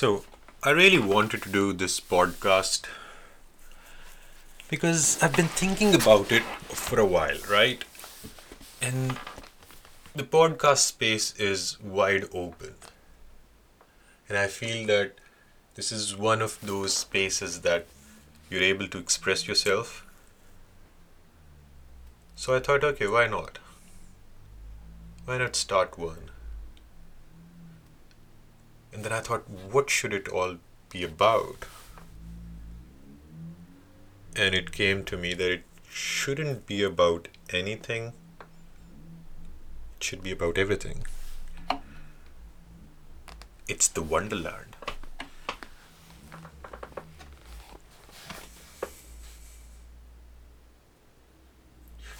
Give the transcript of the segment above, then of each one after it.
So, I really wanted to do this podcast because I've been thinking about it for a while, right? And the podcast space is wide open. And I feel that this is one of those spaces that you're able to express yourself. So I thought, okay, why not? Why not start one? And then I thought, what should it all be about? And it came to me that it shouldn't be about anything, it should be about everything. It's the Wonderland.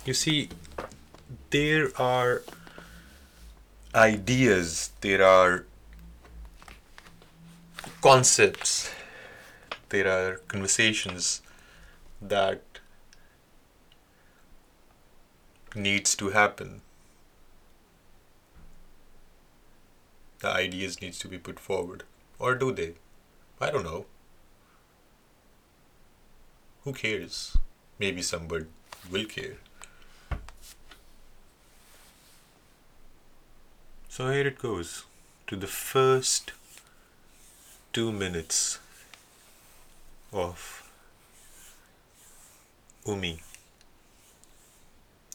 You see, there are ideas, there are concepts, there are conversations that needs to happen. The ideas needs to be put forward. Or do they? I don't know. Who cares? Maybe somebody will care. So here it goes to the first two minutes of Umi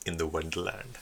in the Wonderland.